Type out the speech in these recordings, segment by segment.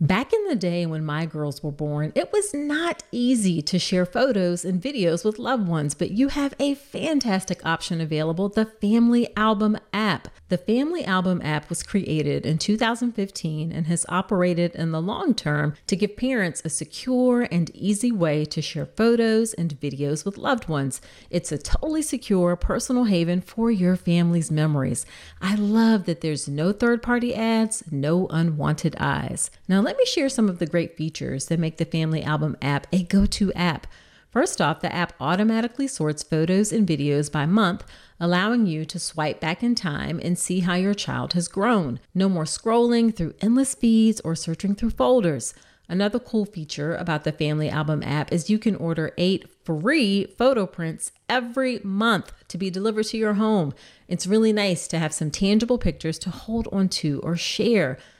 Back in the day when my girls were born, it was not easy to share photos and videos with loved ones, but you have a fantastic option available the Family Album app. The Family Album app was created in 2015 and has operated in the long term to give parents a secure and easy way to share photos and videos with loved ones. It's a totally secure personal haven for your family's memories. I love that there's no third party ads, no unwanted eyes. Now, let me share some of the great features that make the Family Album app a go to app. First off, the app automatically sorts photos and videos by month, allowing you to swipe back in time and see how your child has grown. No more scrolling through endless feeds or searching through folders. Another cool feature about the Family Album app is you can order eight free photo prints every month to be delivered to your home. It's really nice to have some tangible pictures to hold onto or share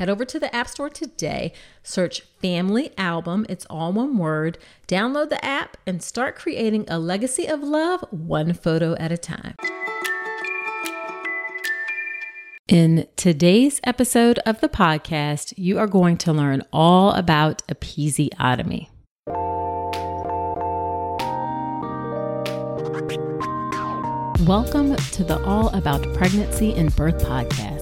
Head over to the App Store today, search Family Album, it's all one word, download the app, and start creating a legacy of love one photo at a time. In today's episode of the podcast, you are going to learn all about episiotomy. Welcome to the All About Pregnancy and Birth podcast.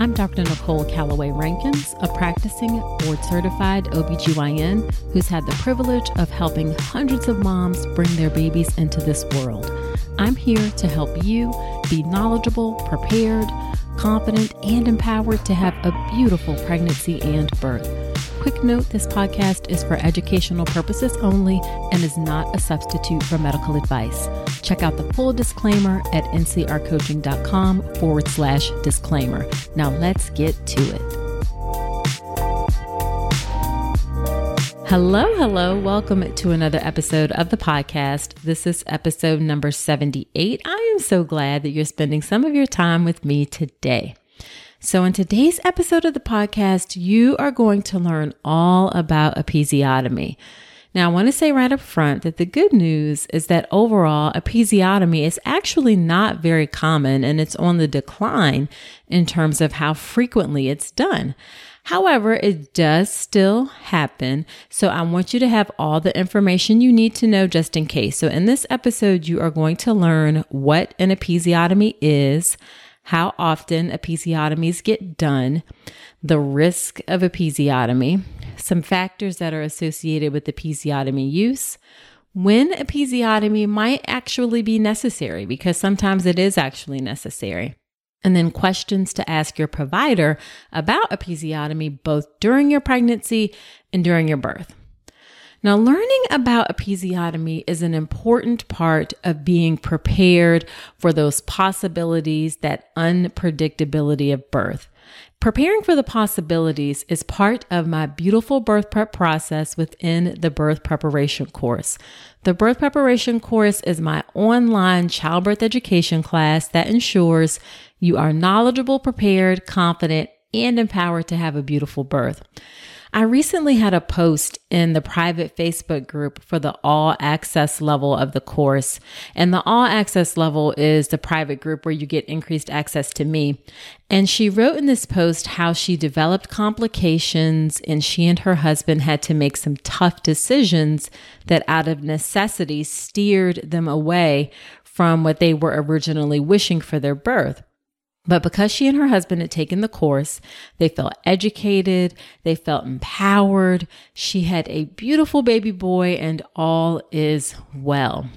I'm Dr. Nicole Calloway Rankins, a practicing board certified OBGYN who's had the privilege of helping hundreds of moms bring their babies into this world. I'm here to help you be knowledgeable, prepared, confident, and empowered to have a beautiful pregnancy and birth. Quick note this podcast is for educational purposes only and is not a substitute for medical advice. Check out the full disclaimer at ncrcoaching.com forward slash disclaimer. Now let's get to it. Hello, hello. Welcome to another episode of the podcast. This is episode number 78. I am so glad that you're spending some of your time with me today. So, in today's episode of the podcast, you are going to learn all about episiotomy. Now, I want to say right up front that the good news is that overall, episiotomy is actually not very common and it's on the decline in terms of how frequently it's done. However, it does still happen. So I want you to have all the information you need to know just in case. So in this episode, you are going to learn what an episiotomy is, how often episiotomies get done, the risk of episiotomy, some factors that are associated with episiotomy use, when episiotomy might actually be necessary, because sometimes it is actually necessary. And then questions to ask your provider about episiotomy both during your pregnancy and during your birth. Now, learning about episiotomy is an important part of being prepared for those possibilities, that unpredictability of birth. Preparing for the possibilities is part of my beautiful birth prep process within the birth preparation course. The birth preparation course is my online childbirth education class that ensures you are knowledgeable, prepared, confident, and empowered to have a beautiful birth. I recently had a post in the private Facebook group for the all access level of the course. And the all access level is the private group where you get increased access to me. And she wrote in this post how she developed complications and she and her husband had to make some tough decisions that out of necessity steered them away from what they were originally wishing for their birth. But because she and her husband had taken the course, they felt educated, they felt empowered. She had a beautiful baby boy, and all is well.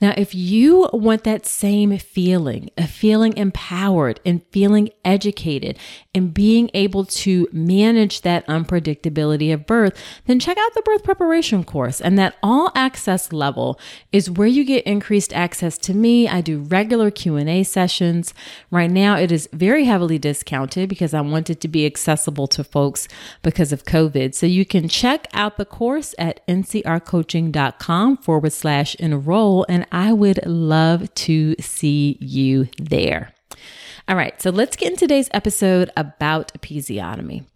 Now, if you want that same feeling of feeling empowered and feeling educated and being able to manage that unpredictability of birth, then check out the birth preparation course. And that all access level is where you get increased access to me. I do regular Q&A sessions. Right now it is very heavily discounted because I want it to be accessible to folks because of COVID. So you can check out the course at ncrcoaching.com forward slash enroll and I would love to see you there. All right, so let's get in today's episode about episiotomy.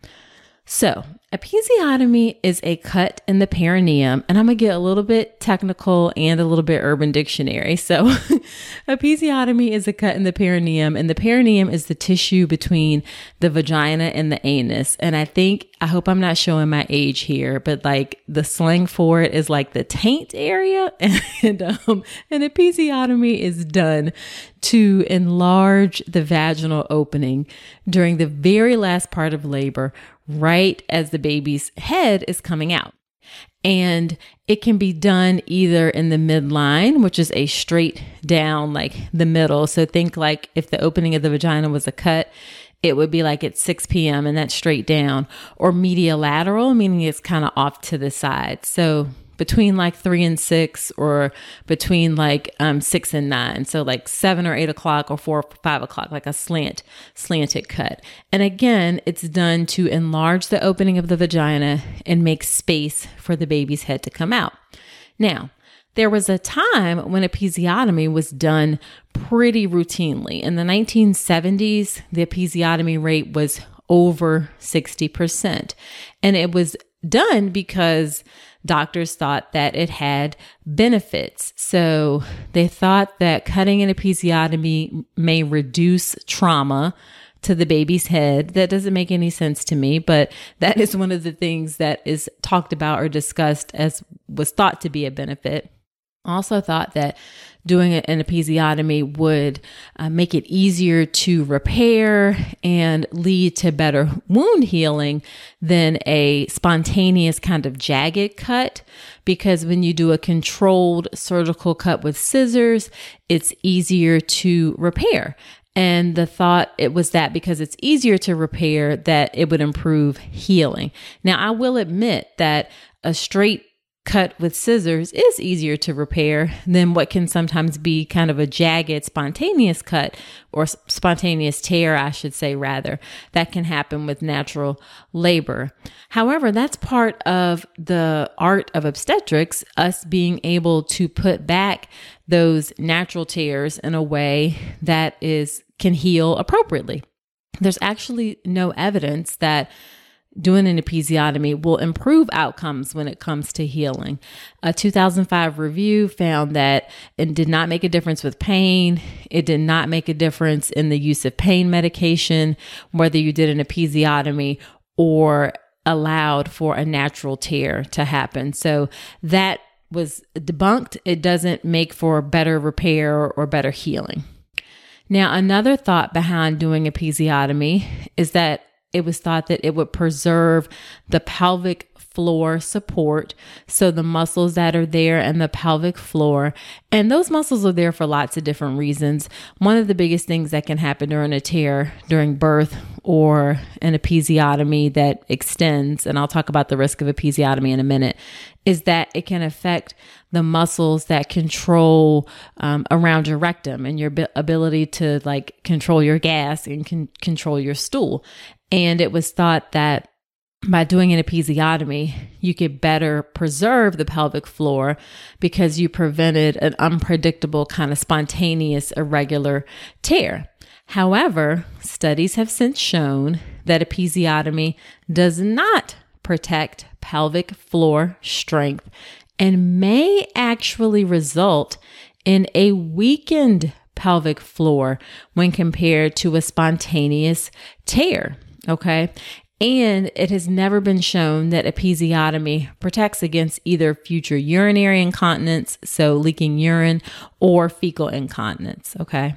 So, episiotomy is a cut in the perineum, and I'm gonna get a little bit technical and a little bit urban dictionary. So, episiotomy is a cut in the perineum, and the perineum is the tissue between the vagina and the anus. And I think, I hope I'm not showing my age here, but like the slang for it is like the taint area, and um, an episiotomy is done to enlarge the vaginal opening during the very last part of labor right as the baby's head is coming out. And it can be done either in the midline, which is a straight down, like the middle. So think like if the opening of the vagina was a cut, it would be like at 6 p.m. and that's straight down, or medial-lateral, meaning it's kind of off to the side. So between like three and six or between like um, six and nine. So like seven or eight o'clock or four or five o'clock, like a slant, slanted cut. And again, it's done to enlarge the opening of the vagina and make space for the baby's head to come out. Now, there was a time when episiotomy was done pretty routinely. In the 1970s, the episiotomy rate was over 60%. And it was done because doctors thought that it had benefits. So they thought that cutting an episiotomy may reduce trauma to the baby's head. That doesn't make any sense to me, but that is one of the things that is talked about or discussed as was thought to be a benefit. Also thought that doing an episiotomy would uh, make it easier to repair and lead to better wound healing than a spontaneous kind of jagged cut. Because when you do a controlled surgical cut with scissors, it's easier to repair. And the thought it was that because it's easier to repair, that it would improve healing. Now, I will admit that a straight cut with scissors is easier to repair than what can sometimes be kind of a jagged, spontaneous cut or spontaneous tear, I should say, rather, that can happen with natural labor. However, that's part of the art of obstetrics, us being able to put back those natural tears in a way that is can heal appropriately. There's actually no evidence that doing an episiotomy will improve outcomes when it comes to healing. A 2005 review found that it did not make a difference with pain. It did not make a difference in the use of pain medication, whether you did an episiotomy or allowed for a natural tear to happen. So that was debunked. It doesn't make for better repair or better healing. Now, another thought behind doing episiotomy is that it was thought that it would preserve the pelvic floor support. So the muscles that are there and the pelvic floor. And those muscles are there for lots of different reasons. One of the biggest things that can happen during a tear during birth or an episiotomy that extends, and I'll talk about the risk of episiotomy in a minute, is that it can affect the muscles that control um, around your rectum and your ability to like control your gas and can control your stool. And it was thought that by doing an episiotomy, you could better preserve the pelvic floor because you prevented an unpredictable kind of spontaneous irregular tear. However, studies have since shown that episiotomy does not protect pelvic floor strength and may actually result in a weakened pelvic floor when compared to a spontaneous tear. Okay. And it has never been shown that episiotomy protects against either future urinary incontinence, so leaking urine, or fecal incontinence. Okay.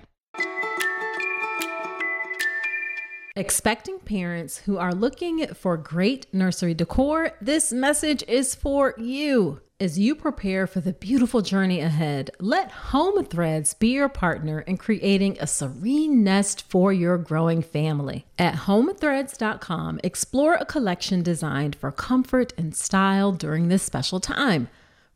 Expecting parents who are looking for great nursery decor, this message is for you. As you prepare for the beautiful journey ahead, let Home Threads be your partner in creating a serene nest for your growing family. At homethreads.com, explore a collection designed for comfort and style during this special time.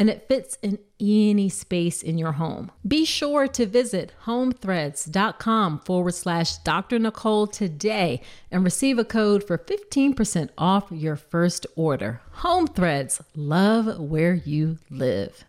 and it fits in any space in your home. Be sure to visit homethreads.com forward slash Dr. Nicole today and receive a code for 15% off your first order. Home Threads, love where you live.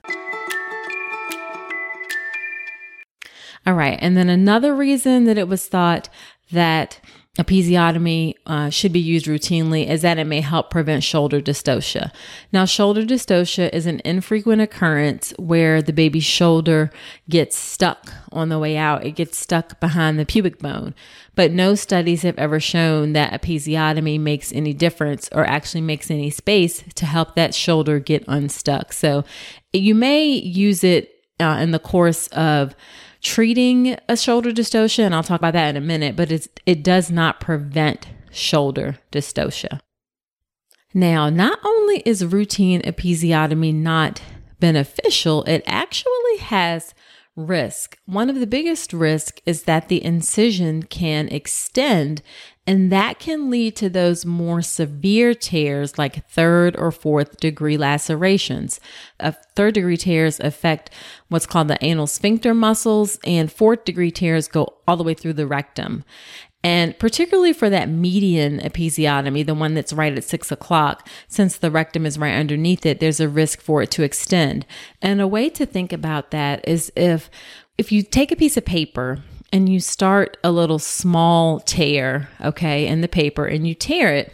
All right, and then another reason that it was thought that episiotomy uh, should be used routinely is that it may help prevent shoulder dystocia. Now, shoulder dystocia is an infrequent occurrence where the baby's shoulder gets stuck on the way out. It gets stuck behind the pubic bone. But no studies have ever shown that episiotomy makes any difference or actually makes any space to help that shoulder get unstuck. So you may use it uh, in the course of treating a shoulder dystocia, and I'll talk about that in a minute, but it's, it does not prevent shoulder dystocia. Now, not only is routine episiotomy not beneficial, it actually has risk. One of the biggest risks is that the incision can extend and that can lead to those more severe tears like third or fourth degree lacerations. A third degree tears affect what's called the anal sphincter muscles and fourth degree tears go all the way through the rectum. And particularly for that median episiotomy, the one that's right at six o'clock, since the rectum is right underneath it, there's a risk for it to extend. And a way to think about that is if, if you take a piece of paper and you start a little small tear, okay, in the paper and you tear it,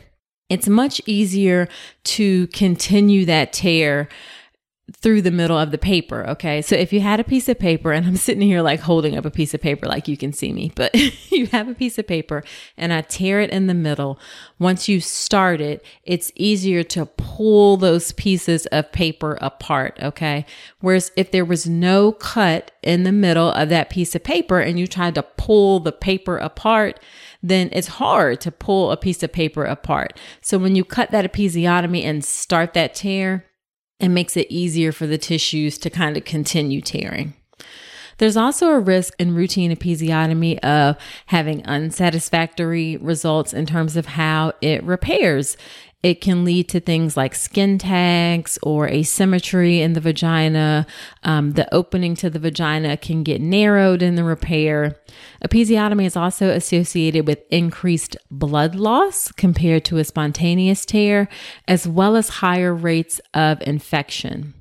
it's much easier to continue that tear through the middle of the paper. Okay. So if you had a piece of paper, and I'm sitting here like holding up a piece of paper, like you can see me, but you have a piece of paper and I tear it in the middle. Once you start it, it's easier to pull those pieces of paper apart. Okay. Whereas if there was no cut in the middle of that piece of paper and you tried to pull the paper apart, then it's hard to pull a piece of paper apart. So when you cut that episiotomy and start that tear, and makes it easier for the tissues to kind of continue tearing. There's also a risk in routine episiotomy of having unsatisfactory results in terms of how it repairs. It can lead to things like skin tags or asymmetry in the vagina. Um, the opening to the vagina can get narrowed in the repair. Episiotomy is also associated with increased blood loss compared to a spontaneous tear, as well as higher rates of infection.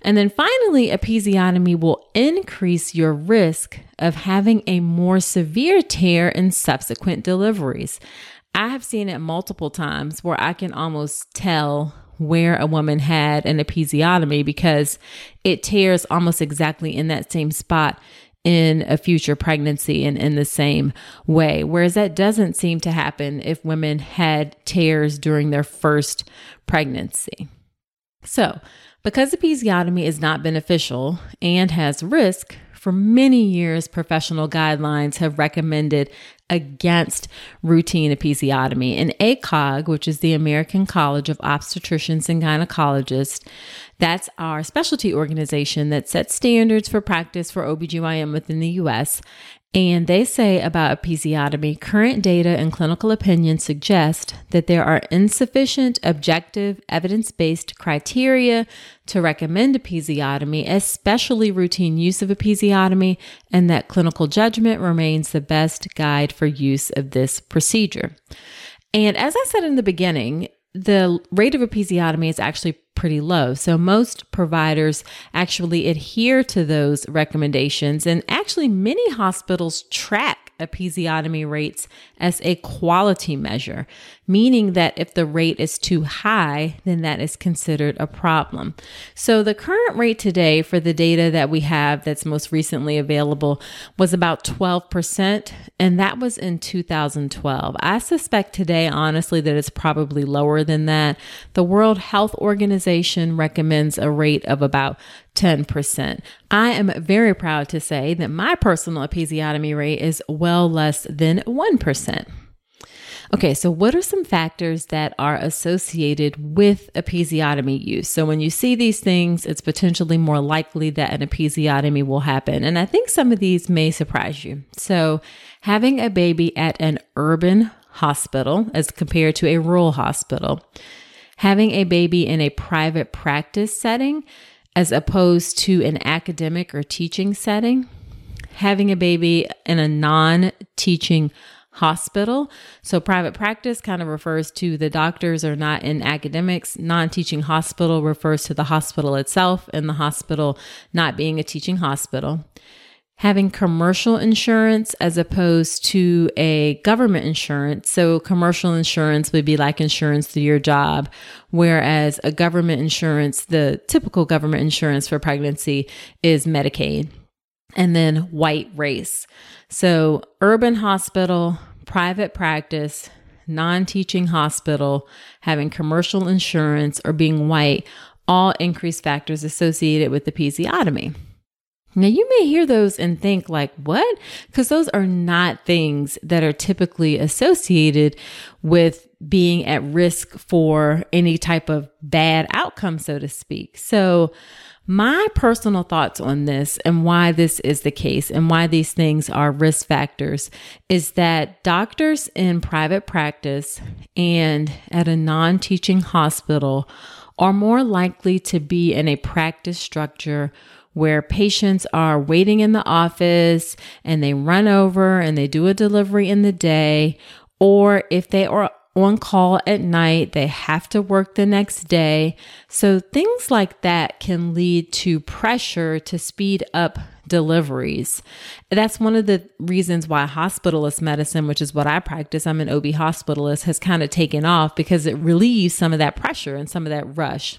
And then finally, episiotomy will increase your risk of having a more severe tear in subsequent deliveries. I have seen it multiple times where I can almost tell where a woman had an episiotomy because it tears almost exactly in that same spot in a future pregnancy and in the same way. Whereas that doesn't seem to happen if women had tears during their first pregnancy. So, because episiotomy is not beneficial and has risk, for many years, professional guidelines have recommended against routine episiotomy. And ACOG, which is the American College of Obstetricians and Gynecologists, that's our specialty organization that sets standards for practice for OBGYN within the US. And they say about episiotomy current data and clinical opinion suggest that there are insufficient objective evidence based criteria to recommend episiotomy, especially routine use of episiotomy, and that clinical judgment remains the best guide for use of this procedure. And as I said in the beginning, the rate of episiotomy is actually pretty low. So most providers actually adhere to those recommendations and actually many hospitals track episiotomy rates as a quality measure, meaning that if the rate is too high, then that is considered a problem. So the current rate today for the data that we have that's most recently available was about 12%, and that was in 2012. I suspect today, honestly, that it's probably lower than that. The World Health Organization recommends a rate of about 10%. I am very proud to say that my personal episiotomy rate is well less than 1%. Okay, so what are some factors that are associated with episiotomy use? So when you see these things, it's potentially more likely that an episiotomy will happen. And I think some of these may surprise you. So having a baby at an urban hospital as compared to a rural hospital, having a baby in a private practice setting as opposed to an academic or teaching setting. Having a baby in a non teaching hospital. So, private practice kind of refers to the doctors are not in academics. Non teaching hospital refers to the hospital itself and the hospital not being a teaching hospital having commercial insurance as opposed to a government insurance. So commercial insurance would be like insurance through your job, whereas a government insurance, the typical government insurance for pregnancy is Medicaid. And then white race. So urban hospital, private practice, non teaching hospital, having commercial insurance, or being white, all increase factors associated with the episiotomy. Now, you may hear those and think, like, what? Because those are not things that are typically associated with being at risk for any type of bad outcome, so to speak. So, my personal thoughts on this and why this is the case and why these things are risk factors is that doctors in private practice and at a non teaching hospital are more likely to be in a practice structure where patients are waiting in the office and they run over and they do a delivery in the day, or if they are on call at night, they have to work the next day. So things like that can lead to pressure to speed up deliveries. That's one of the reasons why hospitalist medicine, which is what I practice, I'm an OB hospitalist, has kind of taken off because it relieves some of that pressure and some of that rush.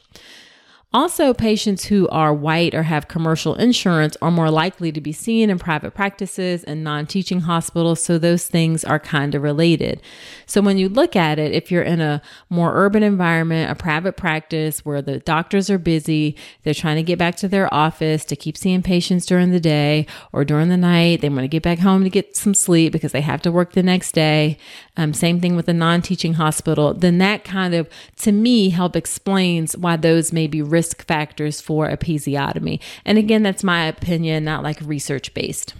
Also, patients who are white or have commercial insurance are more likely to be seen in private practices and non teaching hospitals. So, those things are kind of related. So, when you look at it, if you're in a more urban environment, a private practice where the doctors are busy, they're trying to get back to their office to keep seeing patients during the day or during the night, they want to get back home to get some sleep because they have to work the next day. Um, same thing with a non teaching hospital. Then that kind of, to me, help explains why those may be risk factors for episiotomy. And again, that's my opinion, not like research based.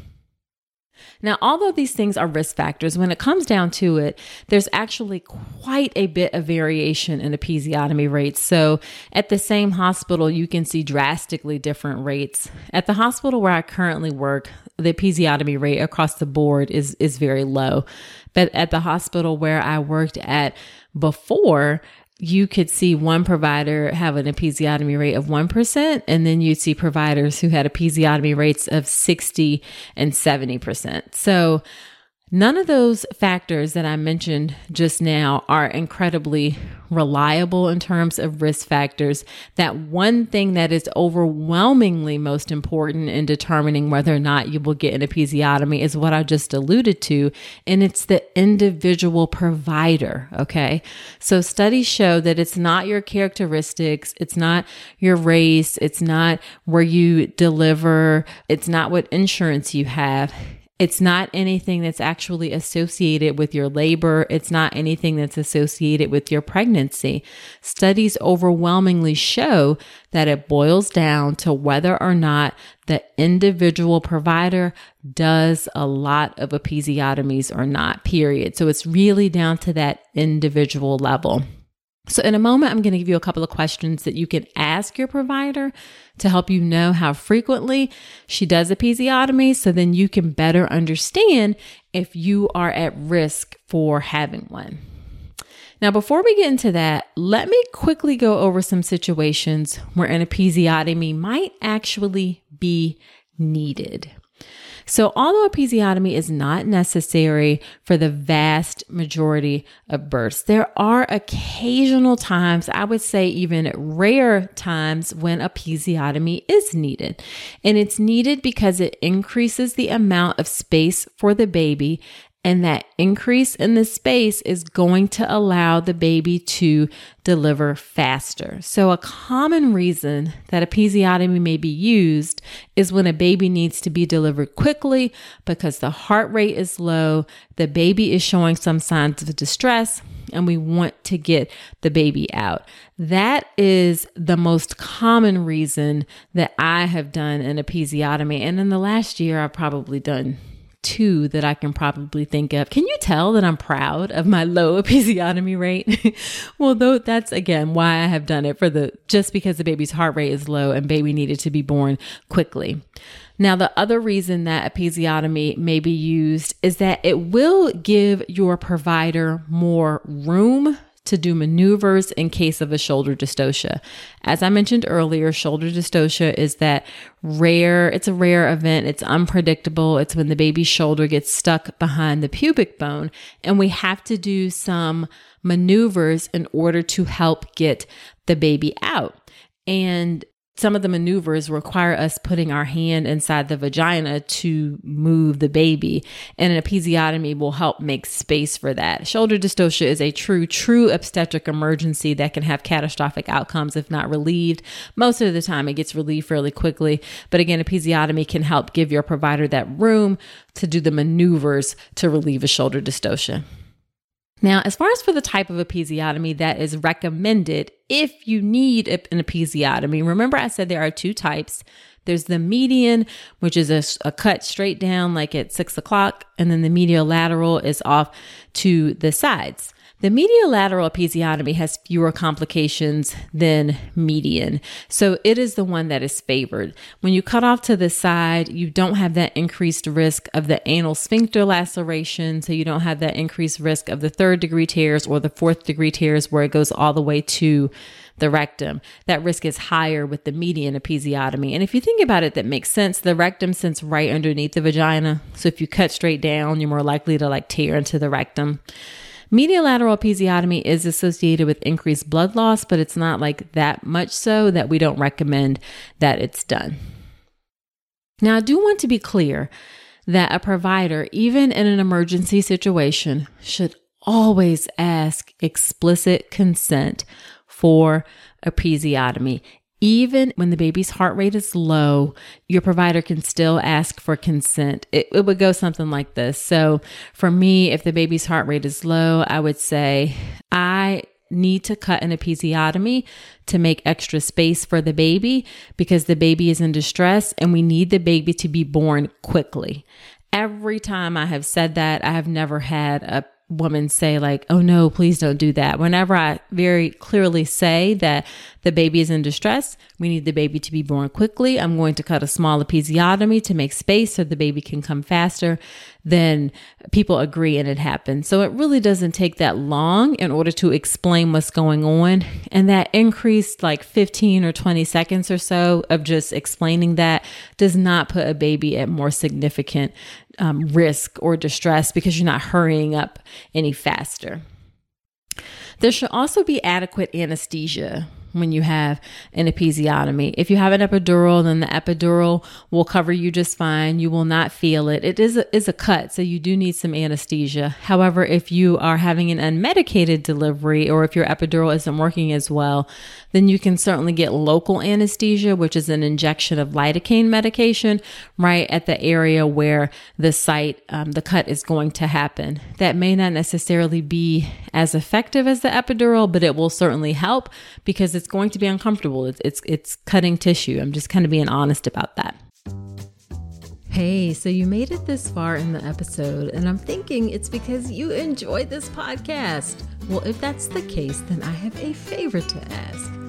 Now, although these things are risk factors, when it comes down to it, there's actually quite a bit of variation in episiotomy rates. So, at the same hospital, you can see drastically different rates. At the hospital where I currently work, the episiotomy rate across the board is is very low. But at the hospital where I worked at before, you could see one provider have an episiotomy rate of 1%, and then you'd see providers who had episiotomy rates of 60 and 70%. So None of those factors that I mentioned just now are incredibly reliable in terms of risk factors. That one thing that is overwhelmingly most important in determining whether or not you will get an episiotomy is what I just alluded to, and it's the individual provider. Okay. So studies show that it's not your characteristics, it's not your race, it's not where you deliver, it's not what insurance you have It's not anything that's actually associated with your labor. It's not anything that's associated with your pregnancy. Studies overwhelmingly show that it boils down to whether or not the individual provider does a lot of episiotomies or not, period. So it's really down to that individual level. So, in a moment, I'm going to give you a couple of questions that you can ask your provider to help you know how frequently she does episiotomy so then you can better understand if you are at risk for having one. Now, before we get into that, let me quickly go over some situations where an episiotomy might actually be needed. So, although episiotomy is not necessary for the vast majority of births, there are occasional times, I would say even rare times, when episiotomy is needed. And it's needed because it increases the amount of space for the baby and that increase in the space is going to allow the baby to deliver faster. So, a common reason that episiotomy may be used is when a baby needs to be delivered quickly because the heart rate is low, the baby is showing some signs of distress, and we want to get the baby out. That is the most common reason that I have done an episiotomy. And in the last year, I've probably done two that I can probably think of. Can you tell that I'm proud of my low episiotomy rate? well, though that's again why I have done it for the just because the baby's heart rate is low and baby needed to be born quickly. Now, the other reason that episiotomy may be used is that it will give your provider more room to do maneuvers in case of a shoulder dystocia. As I mentioned earlier, shoulder dystocia is that rare, it's a rare event. It's unpredictable. It's when the baby's shoulder gets stuck behind the pubic bone and we have to do some maneuvers in order to help get the baby out. And some of the maneuvers require us putting our hand inside the vagina to move the baby, and an episiotomy will help make space for that. Shoulder dystocia is a true, true obstetric emergency that can have catastrophic outcomes if not relieved. Most of the time, it gets relieved fairly quickly, but again, episiotomy can help give your provider that room to do the maneuvers to relieve a shoulder dystocia. Now, as far as for the type of episiotomy that is recommended if you need an episiotomy, remember I said there are two types. There's the median, which is a, a, cut straight down like at six o'clock, and then the medial lateral is off to the sides. The medial lateral episiotomy has fewer complications than median. So it is the one that is favored. When you cut off to the side, you don't have that increased risk of the anal sphincter laceration. So you don't have that increased risk of the third degree tears or the fourth degree tears where it goes all the way to the rectum. That risk is higher with the median episiotomy. And if you think about it, that makes sense. The rectum sits right underneath the vagina. So if you cut straight down, you're more likely to like tear into the rectum. Medial lateral episiotomy is associated with increased blood loss, but it's not like that much so that we don't recommend that it's done. Now, I do want to be clear that a provider, even in an emergency situation, should always ask explicit consent for episiotomy. Even when the baby's heart rate is low, your provider can still ask for consent. It, it, would go something like this. So, for me, if the baby's heart rate is low, I would say, I need to cut an episiotomy to make extra space for the baby because the baby is in distress and we need the baby to be born quickly. Every time I have said that, I have never had a women say like oh no please don't do that. Whenever i very clearly say that the baby is in distress we need the baby to be born quickly. I'm going to cut a small episiotomy to make space so the baby can come faster then people agree and it happens. So it really doesn't take that long in order to explain what's going on. And that increased like 15 or 20 seconds or so of just explaining that does not put a baby at more significant um, risk or distress because you're not hurrying up any faster. There should also be adequate anesthesia when you have an episiotomy. If you have an epidural, then the epidural will cover you just fine. You will not feel it. It is a, is a cut, so you do need some anesthesia. However, if you are having an unmedicated delivery or if your epidural isn't working as well, then you can certainly get local anesthesia, which is an injection of lidocaine medication right at the area where the site, um, the cut is going to happen. That may not necessarily be as effective as the epidural, but it will certainly help because it's going to be uncomfortable. It's, it's, it's cutting tissue. I'm just kind of being honest about that. Hey, so you made it this far in the episode, and I'm thinking it's because you enjoyed this podcast. Well, if that's the case, then I have a favor to ask.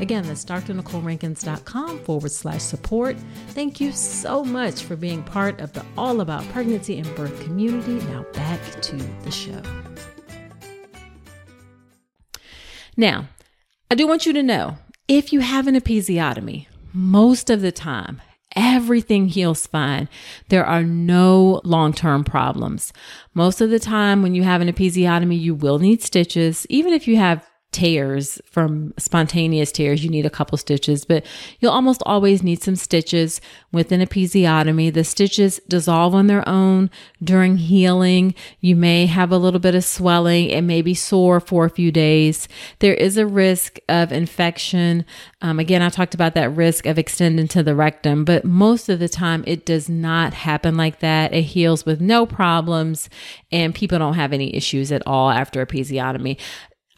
Again, that's drnicolerankins.com forward slash support. Thank you so much for being part of the All About Pregnancy and Birth community. Now back to the show. Now, I do want you to know if you have an episiotomy, most of the time, everything heals fine. There are no long term problems. Most of the time, when you have an episiotomy, you will need stitches. Even if you have tears from spontaneous tears, you need a couple stitches, but you'll almost always need some stitches with an episiotomy. The stitches dissolve on their own during healing. You may have a little bit of swelling. It may be sore for a few days. There is a risk of infection. Um, again, I talked about that risk of extending to the rectum, but most of the time it does not happen like that. It heals with no problems and people don't have any issues at all after episiotomy.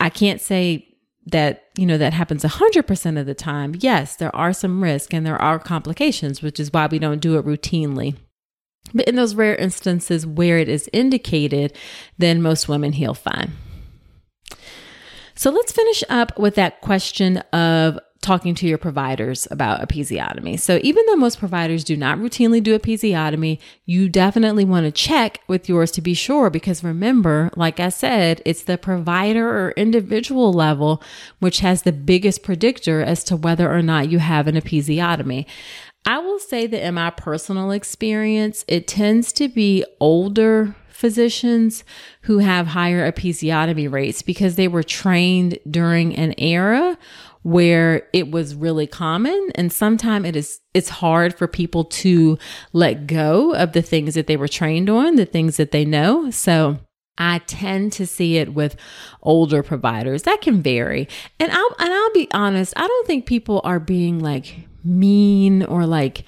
I can't say that, you know, that happens 100% of the time. Yes, there are some risks and there are complications, which is why we don't do it routinely. But in those rare instances where it is indicated, then most women heal fine. So let's finish up with that question of talking to your providers about episiotomy. So even though most providers do not routinely do episiotomy, you definitely want to check with yours to be sure because remember, like I said, it's the provider or individual level which has the biggest predictor as to whether or not you have an episiotomy. I will say that in my personal experience, it tends to be older physicians who have higher episiotomy rates because they were trained during an era where it was really common and sometimes it is it's hard for people to let go of the things that they were trained on the things that they know so I tend to see it with older providers. That can vary. And I'll and I'll be honest, I don't think people are being like mean or like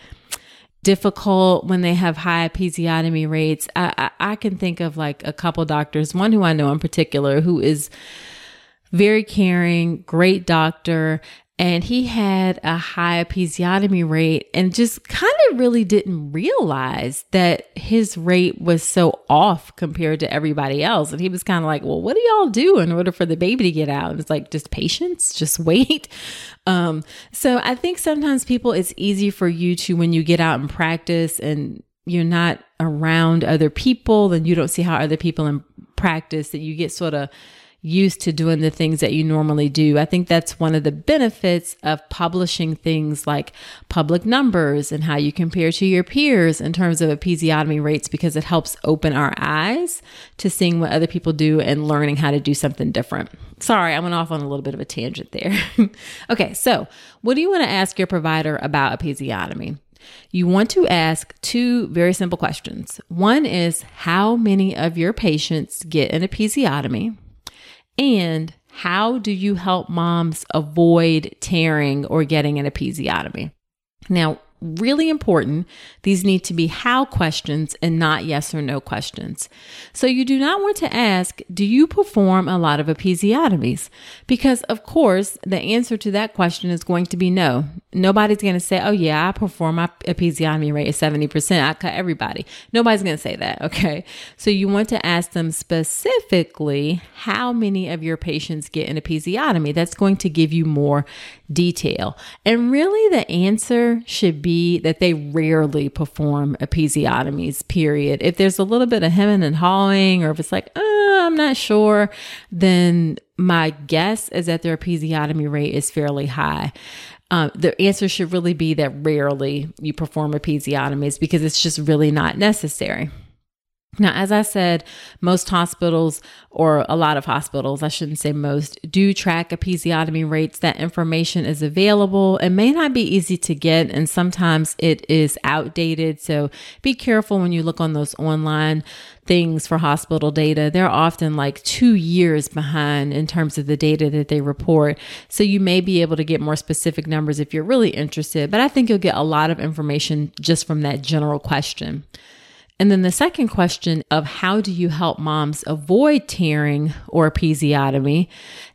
difficult when they have high episiotomy rates. I, I, I can think of like a couple doctors, one who I know in particular who is very caring, great doctor. And he had a high episiotomy rate and just kind of really didn't realize that his rate was so off compared to everybody else. And he was kind of like, well, what do y'all do in order for the baby to get out? And it's like, just patience, just wait. Um, so I think sometimes people, it's easy for you to, when you get out and practice and you're not around other people and you don't see how other people in practice that you get sort of used to doing the things that you normally do. I think that's one of the benefits of publishing things like public numbers and how you compare to your peers in terms of episiotomy rates because it helps open our eyes to seeing what other people do and learning how to do something different. Sorry, I went off on a little bit of a tangent there. okay, so what do you want to ask your provider about episiotomy? You want to ask two very simple questions. One is how many of your patients get an episiotomy? And how do you help moms avoid tearing or getting an episiotomy? Now, really important. These need to be how questions and not yes or no questions. So you do not want to ask, do you perform a lot of episiotomies? Because of course, the answer to that question is going to be no. Nobody's going to say, oh yeah, I perform my episiotomy rate is 70%. I cut everybody. Nobody's going to say that. Okay. So you want to ask them specifically how many of your patients get an episiotomy. That's going to give you more detail. And really the answer should be that they rarely perform episiotomies, period. If there's a little bit of hemming and hawing, or if it's like, uh, I'm not sure, then my guess is that their episiotomy rate is fairly high. Um, the answer should really be that rarely you perform episiotomies because it's just really not necessary. Now, as I said, most hospitals, or a lot of hospitals, I shouldn't say most, do track episiotomy rates. That information is available. It may not be easy to get, and sometimes it is outdated. So be careful when you look on those online things for hospital data. They're often like two years behind in terms of the data that they report. So you may be able to get more specific numbers if you're really interested, but I think you'll get a lot of information just from that general question. And then the second question of how do you help moms avoid tearing or episiotomy?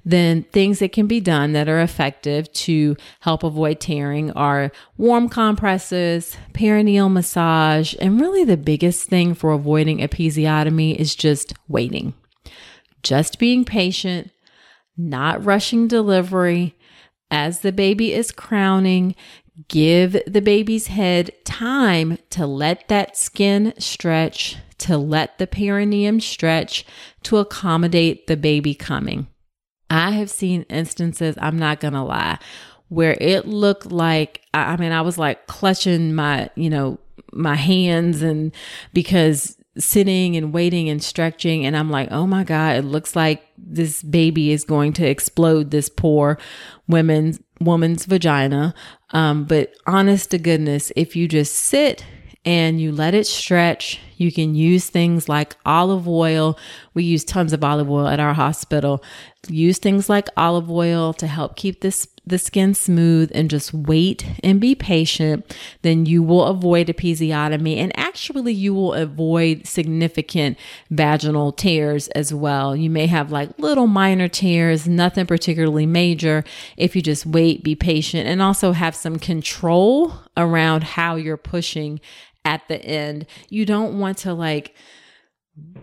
Then things that can be done that are effective to help avoid tearing are warm compresses, perineal massage, and really the biggest thing for avoiding episiotomy is just waiting. Just being patient, not rushing delivery, as the baby is crowning, Give the baby's head time to let that skin stretch, to let the perineum stretch, to accommodate the baby coming. I have seen instances, I'm not going to lie, where it looked like, I mean, I was like clutching my, you know, my hands and because sitting and waiting and stretching and I'm like, "Oh my god, it looks like this baby is going to explode this poor woman's woman's vagina." Um, but honest to goodness, if you just sit and you let it stretch, you can use things like olive oil. We use tons of olive oil at our hospital. Use things like olive oil to help keep this the skin smooth and just wait and be patient, then you will avoid episiotomy and actually you will avoid significant vaginal tears as well. You may have like little minor tears, nothing particularly major if you just wait, be patient, and also have some control around how you're pushing at the end. You don't want to like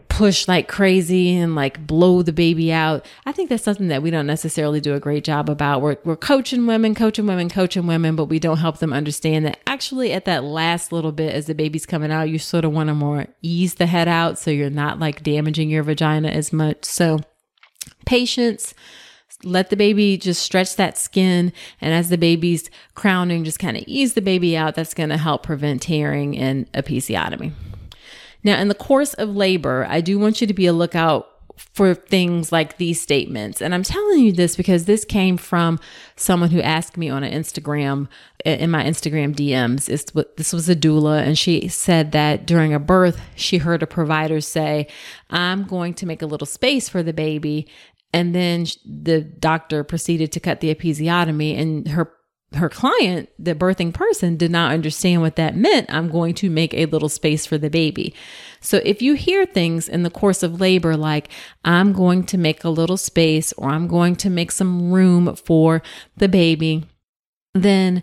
push like crazy and like blow the baby out. I think that's something that we don't necessarily do a great job about. We're, we're coaching women, coaching women, coaching women, but we don't help them understand that actually at that last little bit as the baby's coming out, you sort of want to more ease the head out so you're not like damaging your vagina as much. So patience let the baby just stretch that skin. And as the baby's crowning, just kind of ease the baby out. That's going to help prevent tearing and episiotomy. Now, in the course of labor, I do want you to be a lookout for things like these statements. And I'm telling you this because this came from someone who asked me on an Instagram in my Instagram DMs. It's, this was a doula, and she said that during a birth, she heard a provider say, I'm going to make a little space for the baby. And then the doctor proceeded to cut the episiotomy, and her her client, the birthing person, did not understand what that meant. I'm going to make a little space for the baby. So if you hear things in the course of labor like, I'm going to make a little space or I'm going to make some room for the baby, then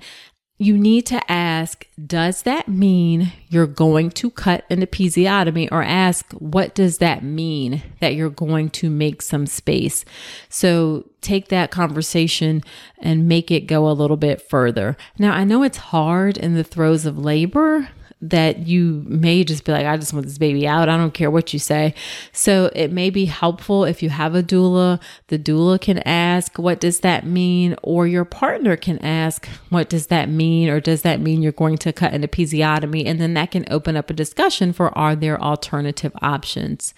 you need to ask, does that mean you're going to cut an episiotomy or ask, what does that mean that you're going to make some space? So take that conversation and make it go a little bit further. Now, I know it's hard in the throes of labor that you may just be like, I just want this baby out. I don't care what you say. So it may be helpful if you have a doula. The doula can ask, What does that mean? Or your partner can ask, What does that mean? Or does that mean you're going to cut an episiotomy? And then that can open up a discussion for are there alternative options?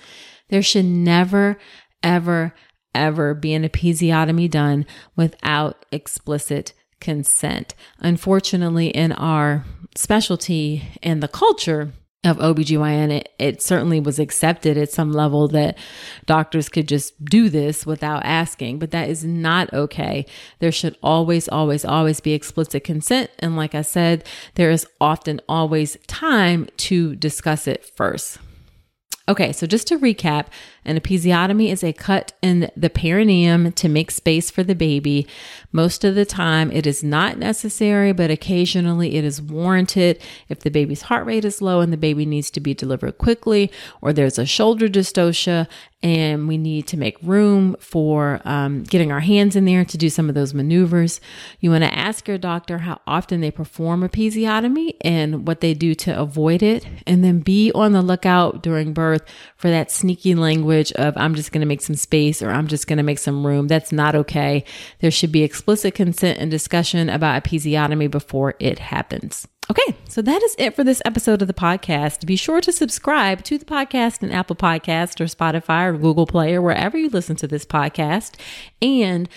There should never, ever, ever be an episiotomy done without explicit consent. Unfortunately, in our specialty and the culture of OBGYN, it, it certainly was accepted at some level that doctors could just do this without asking, but that is not okay. There should always, always, always be explicit consent. And like I said, there is often always time to discuss it first. Okay, so just to recap, an episiotomy is a cut in the perineum to make space for the baby. Most of the time, it is not necessary, but occasionally it is warranted if the baby's heart rate is low and the baby needs to be delivered quickly, or there's a shoulder dystocia and we need to make room for um, getting our hands in there to do some of those maneuvers. You want to ask your doctor how often they perform episiotomy and what they do to avoid it, and then be on the lookout during birth for that sneaky language of I'm just going to make some space or I'm just going to make some room. That's not okay. There should be explicit consent and discussion about episiotomy before it happens. Okay, so that is it for this episode of the podcast. Be sure to subscribe to the podcast in Apple Podcast or Spotify or Google Play or wherever you listen to this podcast. And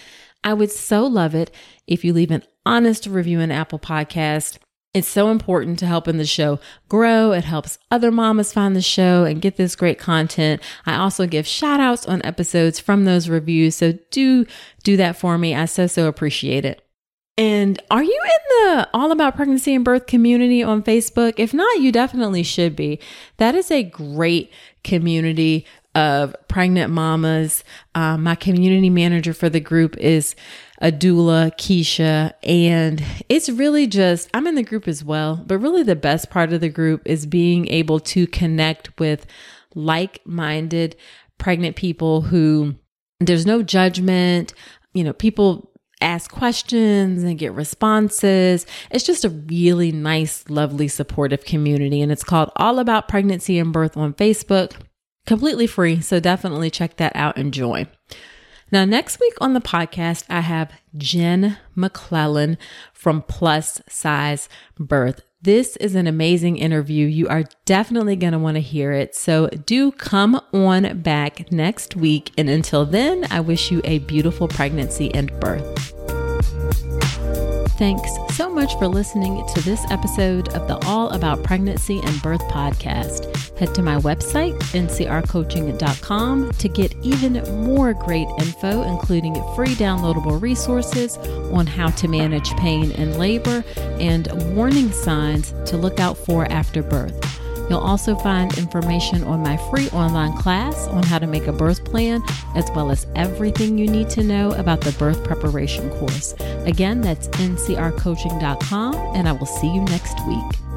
I would so love it if you leave an honest review in Apple Podcast. It's so important to helping the show grow. It helps other mamas find the show and get this great content. I also give shout outs on episodes from those reviews. So do do that for me. I so, so appreciate it. And are you in the All About Pregnancy and Birth community on Facebook? If not, you definitely should be. That is a great community of pregnant mamas. Um, my community manager for the group is a doula, Keisha, and it's really just, I'm in the group as well, but really the best part of the group is being able to connect with like minded pregnant people who there's no judgment. You know, people ask questions and get responses. It's just a really nice, lovely, supportive community. And it's called All About Pregnancy and Birth on Facebook, completely free. So definitely check that out and join. Now, next week on the podcast, I have Jen McLellan from Plus Size Birth. This is an amazing interview. You are definitely going to want to hear it. So do come on back next week. And until then, I wish you a beautiful pregnancy and birth. Thanks so much for listening to this episode of the All About Pregnancy and Birth podcast. Head to my website, ncrcoaching.com, to get even more great info, including free downloadable resources on how to manage pain in labor and warning signs to look out for after birth. You'll also find information on my free online class on how to make a birth plan, as well as everything you need to know about the birth preparation course. Again, that's ncrcoaching.com, and I will see you next week.